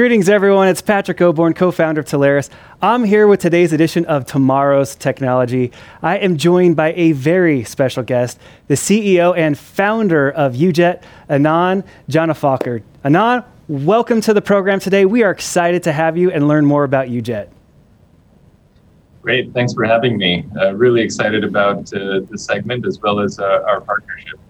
Greetings, everyone. It's Patrick Oborn, co founder of Telarus. I'm here with today's edition of Tomorrow's Technology. I am joined by a very special guest, the CEO and founder of UJet, Anand Janefalkar. Anand, welcome to the program today. We are excited to have you and learn more about UJet. Great. Thanks for having me. Uh, really excited about uh, the segment as well as uh, our partnership.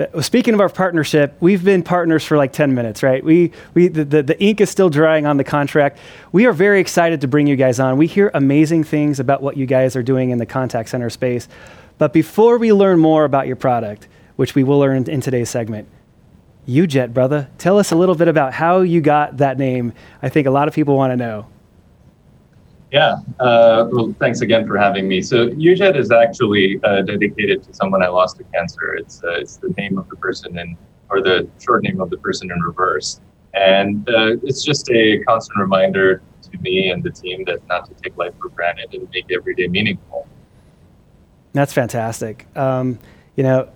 Uh, speaking of our partnership, we've been partners for like 10 minutes, right? We, we, the, the, the, ink is still drying on the contract. We are very excited to bring you guys on. We hear amazing things about what you guys are doing in the contact center space. But before we learn more about your product, which we will learn in today's segment, UJet, brother, tell us a little bit about how you got that name. I think a lot of people want to know. Yeah. Uh, well, thanks again for having me. So UJet is actually uh, dedicated to someone I lost to cancer. It's uh, it's the name of the person in, or the short name of the person in reverse, and uh, it's just a constant reminder to me and the team that not to take life for granted and make every day meaningful. That's fantastic. Um, you know,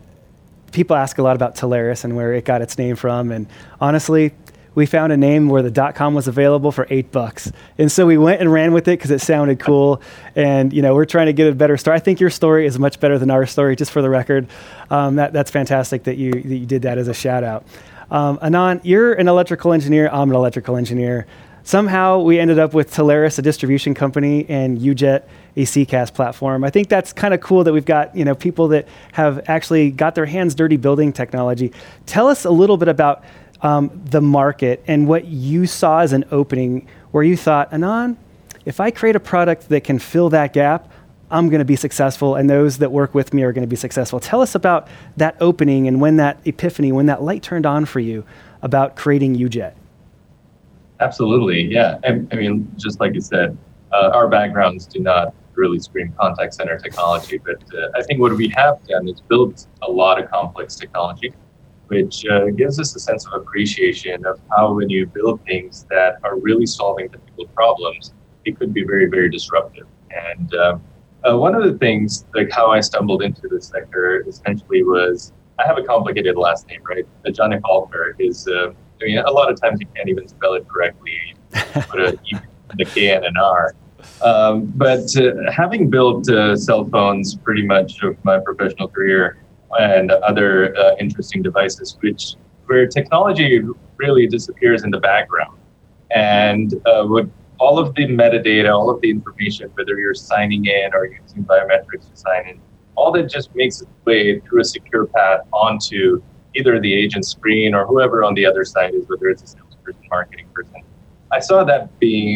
people ask a lot about Telarus and where it got its name from, and honestly, we found a name where the dot com was available for eight bucks. And so we went and ran with it because it sounded cool. And, you know, we're trying to get a better story. I think your story is much better than our story, just for the record. Um, that, that's fantastic that you, that you did that as a shout out. Um, Anand, you're an electrical engineer. I'm an electrical engineer. Somehow we ended up with Telarus, a distribution company, and UJet, a CCaaS platform. I think that's kind of cool that we've got you know people that have actually got their hands dirty building technology. Tell us a little bit about um, the market and what you saw as an opening where you thought, Anand, if I create a product that can fill that gap, I'm going to be successful, and those that work with me are going to be successful. Tell us about that opening and when that epiphany, when that light turned on for you about creating UJet. Absolutely, yeah. I, I mean, just like you said, uh, our backgrounds do not really scream contact center technology, but uh, I think what we have done is built a lot of complex technology which uh, gives us a sense of appreciation of how when you build things that are really solving difficult problems, it could be very, very disruptive. And uh, uh, one of the things, like how I stumbled into this sector, essentially was I have a complicated last name, right? The Janefalkar is. Uh, I mean, a lot of times you can't even spell it correctly. Put a E, the K and an R. Um, but uh, having built uh, cell phones pretty much of my professional career, and other uh, interesting devices, which where technology really disappears in the background. And uh, with all of the metadata, all of the information, whether you're signing in or using biometrics to sign in, all that just makes its way through a secure path onto either the agent screen or whoever on the other side is, whether it's a salesperson, marketing person. I saw that being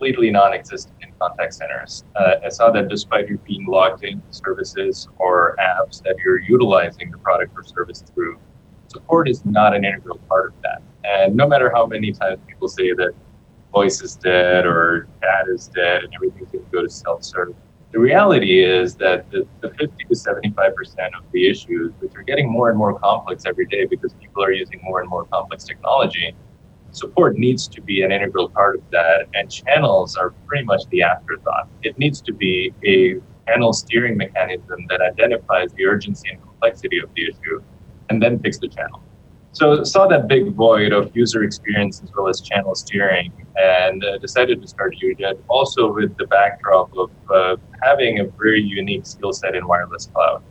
completely non-existent in contact centers. Uh, I saw that despite you being logged into services or apps that you're utilizing the product or service through, support is not an integral part of that. And no matter how many times people say that voice is dead or chat is dead and everything's going to go to self-serve, the reality is that the, the 50 to 75% of the issues, which are getting more and more complex every day because people are using more and more complex technology, support needs to be an integral part of that, and channels are pretty much the afterthought. It needs to be a channel steering mechanism that identifies the urgency and complexity of the issue and then picks the channel. So saw that big void of user experience as well as channel steering and uh, decided to start UJet also with the backdrop of uh, having a very unique skill set in wireless cloud.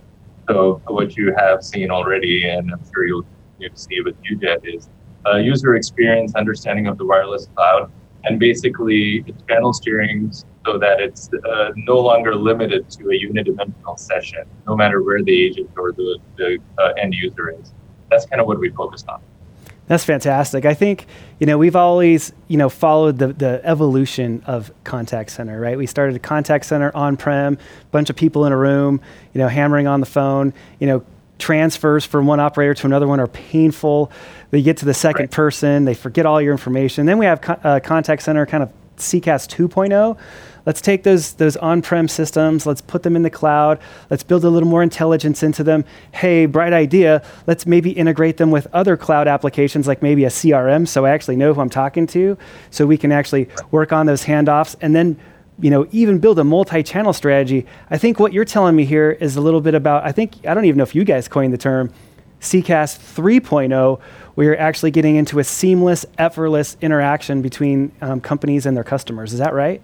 So what you have seen already, and I'm sure you'll, you'll see with UJet is uh, user experience, understanding of the wireless cloud, and basically channel steering so that it's uh, no longer limited to a unidimensional session, no matter where the agent or the, the uh, end user is. That's kind of what we focused on. That's fantastic. I think you know we've always you know followed the, the evolution of contact center, right? We started a contact center on-prem, bunch of people in a room, you know, hammering on the phone, you know, transfers from one operator to another one are painful. They get to the second right. person, they forget all your information. Then we have co- uh, contact center kind of CCaaS 2.0. Let's take those those on-prem systems, let's put them in the cloud, let's build a little more intelligence into them. Hey, bright idea. Let's maybe integrate them with other cloud applications like maybe a CRM so I actually know who I'm talking to so we can actually work on those handoffs and then you know, even build a multi-channel strategy. I think what you're telling me here is a little bit about. I think I don't even know if you guys coined the term CCaaS 3.0, where you're actually getting into a seamless, effortless interaction between um, companies and their customers. Is that right?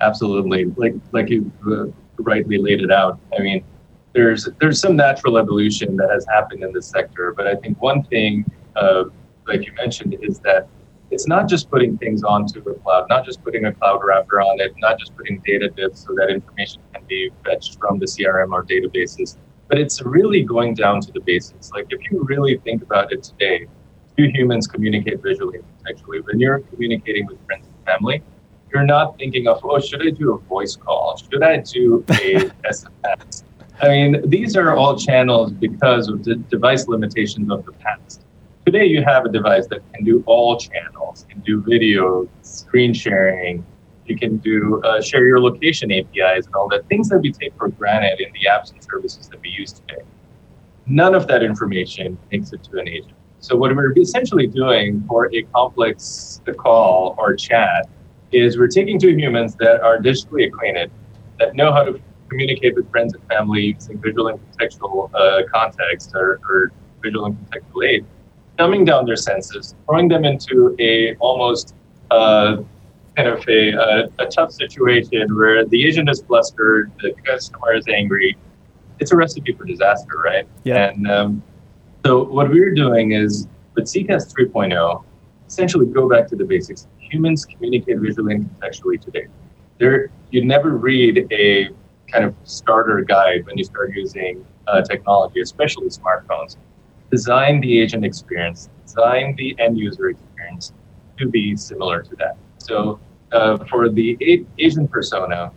Absolutely. Like like you uh, rightly laid it out. I mean, there's there's some natural evolution that has happened in this sector, but I think one thing, uh, like you mentioned, is that it's not just putting things onto the cloud, not just putting a cloud wrapper on it, not just putting data diffs so that information can be fetched from the CRM or databases, but it's really going down to the basics. Like if you really think about it today, two humans communicate visually and contextually. When you're communicating with friends and family, you're not thinking of, oh, should I do a voice call? Should I do a SMS? I mean, these are all channels because of the device limitations of the past. Today, you have a device that can do all channels, can do video, screen sharing, you can do uh, share your location APIs and all that, things that we take for granted in the apps and services that we use today. None of that information makes it to an agent. So what we're essentially doing for a complex call or chat is we're taking two humans that are digitally acquainted, that know how to communicate with friends and family using visual and contextual uh, context or, or visual and contextual aid, dumbing down their senses, throwing them into a almost uh, kind of a, a, a, tough situation where the agent is flustered, the customer is angry. It's a recipe for disaster, right? Yeah. And um, so what we're doing is with CCaaS 3.0, essentially go back to the basics. Humans communicate visually and contextually today. There, you never read a kind of starter guide when you start using uh, technology, especially smartphones. Design the agent experience, design the end user experience to be similar to that. So uh, for the Asian persona,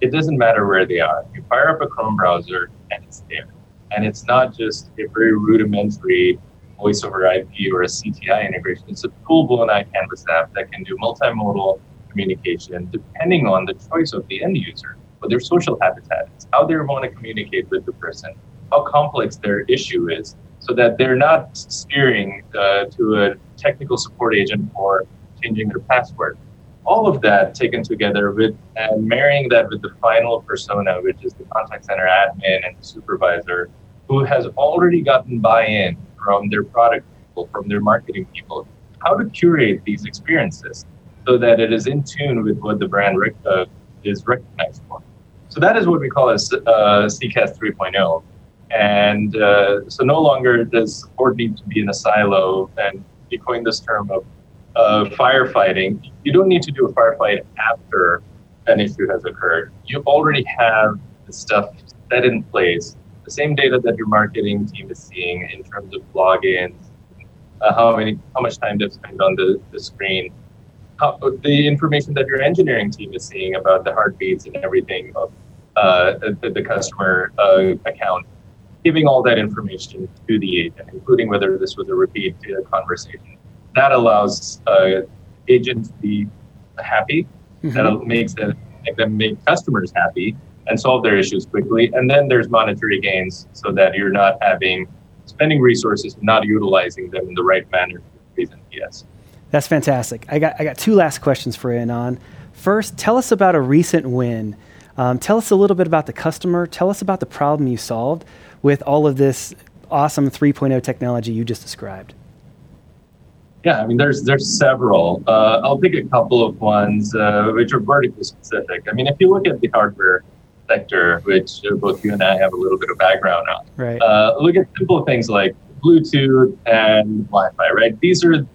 it doesn't matter where they are. You fire up a Chrome browser and it's there. And it's not just a very rudimentary voice over IP or a CTI integration. It's a full blown iCanvas app that can do multimodal communication depending on the choice of the end user, what their social habitat is, how they want to communicate with the person, how complex their issue is, so that they're not steering uh, to a technical support agent for changing their password. All of that taken together with and marrying that with the final persona, which is the contact center admin and supervisor, who has already gotten buy-in from their product people, from their marketing people, how to curate these experiences so that it is in tune with what the brand rec- uh, is recognized for. So that is what we call a uh, CCaaS 3.0. And uh, so no longer does support need to be in a silo. And we coined this term of uh, firefighting, you don't need to do a firefight after an issue has occurred. You already have the stuff set in place, the same data that your marketing team is seeing in terms of logins, uh, how many, how much time they've spent on the, the screen, how, the information that your engineering team is seeing about the heartbeats and everything of uh, the, the, customer uh, account, giving all that information to the agent, including whether this was a repeat conversation that allows uh, agents to be happy. Mm-hmm. That makes them make them make customers happy and solve their issues quickly. And then there's monetary gains so that you're not having spending resources not utilizing them in the right manner increase NPS. That's fantastic. I got I got two last questions for you, Anand. First, tell us about a recent win. Um, tell us a little bit about the customer. Tell us about the problem you solved with all of this awesome 3.0 technology you just described. Yeah, I mean, there's there's several. Uh, I'll pick a couple of ones uh, which are vertically specific. I mean, if you look at the hardware sector, which both you and I have a little bit of background on, right? Uh, look at simple things like Bluetooth and Wi-Fi, right? These are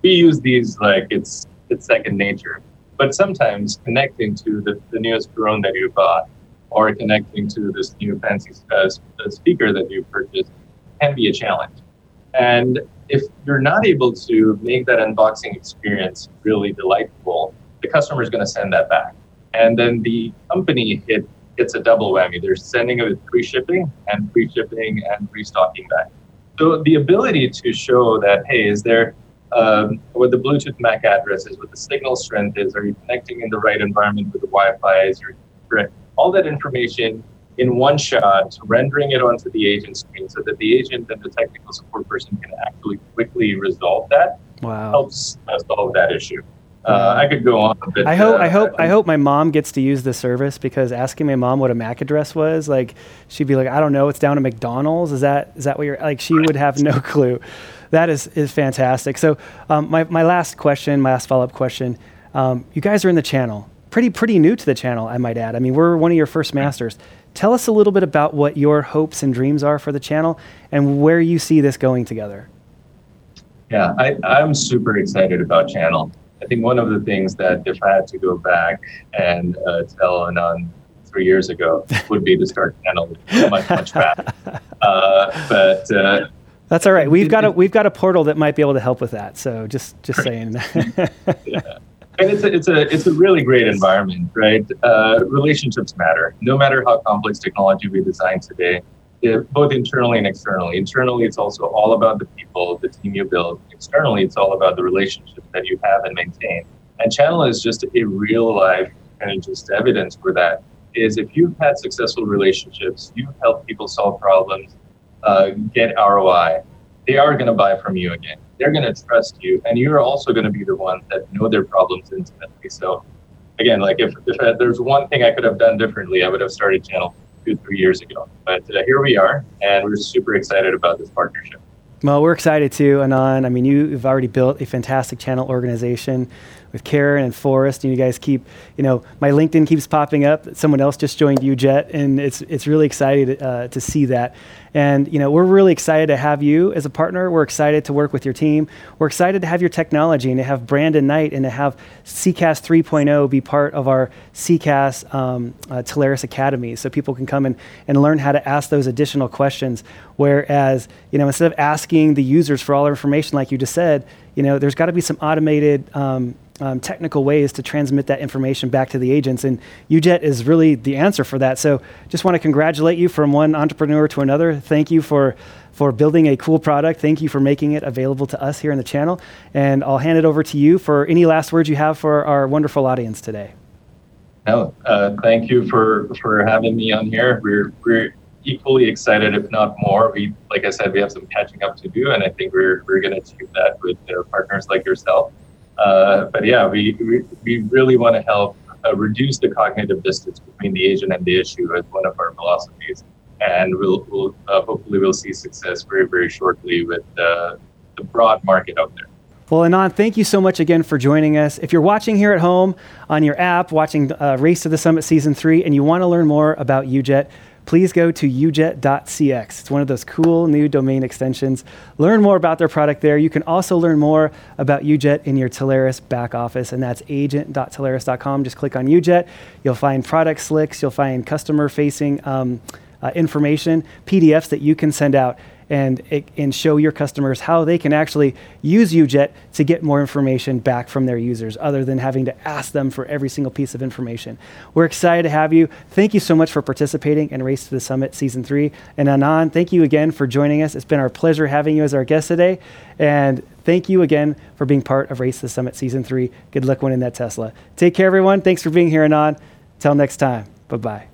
we use these like it's it's second nature. But sometimes connecting to the, the newest drone that you bought or connecting to this new fancy uh, speaker that you purchased can be a challenge. And if you're not able to make that unboxing experience really delightful, the customer is going to send that back. And then the company hit gets a double whammy. They're sending it with free shipping and free shipping and restocking back. So the ability to show that, hey, is there um, what the Bluetooth MAC address is, what the signal strength is, are you connecting in the right environment with the Wi-Fi? Is your all that information in one shot, rendering it onto the agent screen so that the agent and the technical support person can actually quickly resolve that wow. helps solve that issue. Uh, I could go on. But, I hope, uh, I hope, I hope my mom gets to use the service because asking my mom what a MAC address was, like, she'd be like, I don't know, it's down at McDonald's. Is that, is that what you're like? She would have no clue. That is is fantastic. So, um, my my last question, my last follow up question, um, you guys are in the channel, pretty pretty new to the channel, I might add. I mean, we're one of your first masters. Tell us a little bit about what your hopes and dreams are for the channel and where you see this going together. Yeah, I, I'm super excited about channel. I think one of the things that if I had to go back and uh, tell Anand three years ago would be to start channel much much faster. Uh, but uh, that's all right. We've got a we've got a portal that might be able to help with that. So just just saying. yeah. And it's a, it's a it's a really great environment, right? Uh, relationships matter. No matter how complex technology we design today, both internally and externally. Internally, it's also all about the people, the team you build. Externally, it's all about the relationships that you have and maintain. And channel is just a real life kind of just evidence for that. Is if you've had successful relationships, you've helped people solve problems, uh, get ROI, they are going to buy from you again. They're going to trust you, and you're also going to be the ones that know their problems intimately. So, again, like if, if uh, there's one thing I could have done differently, I would have started channel two, three years ago. But uh, here we are, and we're super excited about this partnership. Well, we're excited too, Anand. I mean, you've already built a fantastic channel organization with Karen and Forrest, and you guys keep, you know, my LinkedIn keeps popping up. Someone else just joined UJet, and it's it's really exciting uh, to see that. And you know, we're really excited to have you as a partner. We're excited to work with your team. We're excited to have your technology and to have Brandon Knight and to have CCaaS 3.0 be part of our CCaaS um, uh, Telarus Academy, so people can come and, and learn how to ask those additional questions. Whereas, you know, instead of asking the users for all their information, like you just said, you know, there's got to be some automated um, um, technical ways to transmit that information back to the agents. And UJet is really the answer for that. So just want to congratulate you from one entrepreneur to another. Thank you for for building a cool product. Thank you for making it available to us here in the channel. And I'll hand it over to you for any last words you have for our wonderful audience today. No, uh, thank you for for having me on here. We're we're equally excited, if not more. We, like I said, we have some catching up to do, and I think we're we're going to achieve that with uh, partners like yourself. Uh, but yeah, we, we, we really want to help uh, reduce the cognitive distance between the agent and the issue as one of our philosophies. And we'll, we'll uh, hopefully we'll see success very, very shortly with the broad market out there. Well, Anand, thank you so much again for joining us. If you're watching here at home on your app, watching uh, Race to the Summit Season 3, and you want to learn more about UJet, please go to ujet.cx. It's one of those cool new domain extensions. Learn more about their product there. You can also learn more about UJet in your Telarus back office, and that's agent.telarus.com. Just click on UJet. You'll find product slicks, you'll find customer facing um, uh, information, PDFs that you can send out and, and show your customers how they can actually use UJet to get more information back from their users other than having to ask them for every single piece of information. We're excited to have you. Thank you so much for participating in Race to the Summit Season 3. And Anand, thank you again for joining us. It's been our pleasure having you as our guest today. And thank you again for being part of Race to the Summit Season 3. Good luck winning that Tesla. Take care, everyone. Thanks for being here, Anand. Till next time. Bye bye.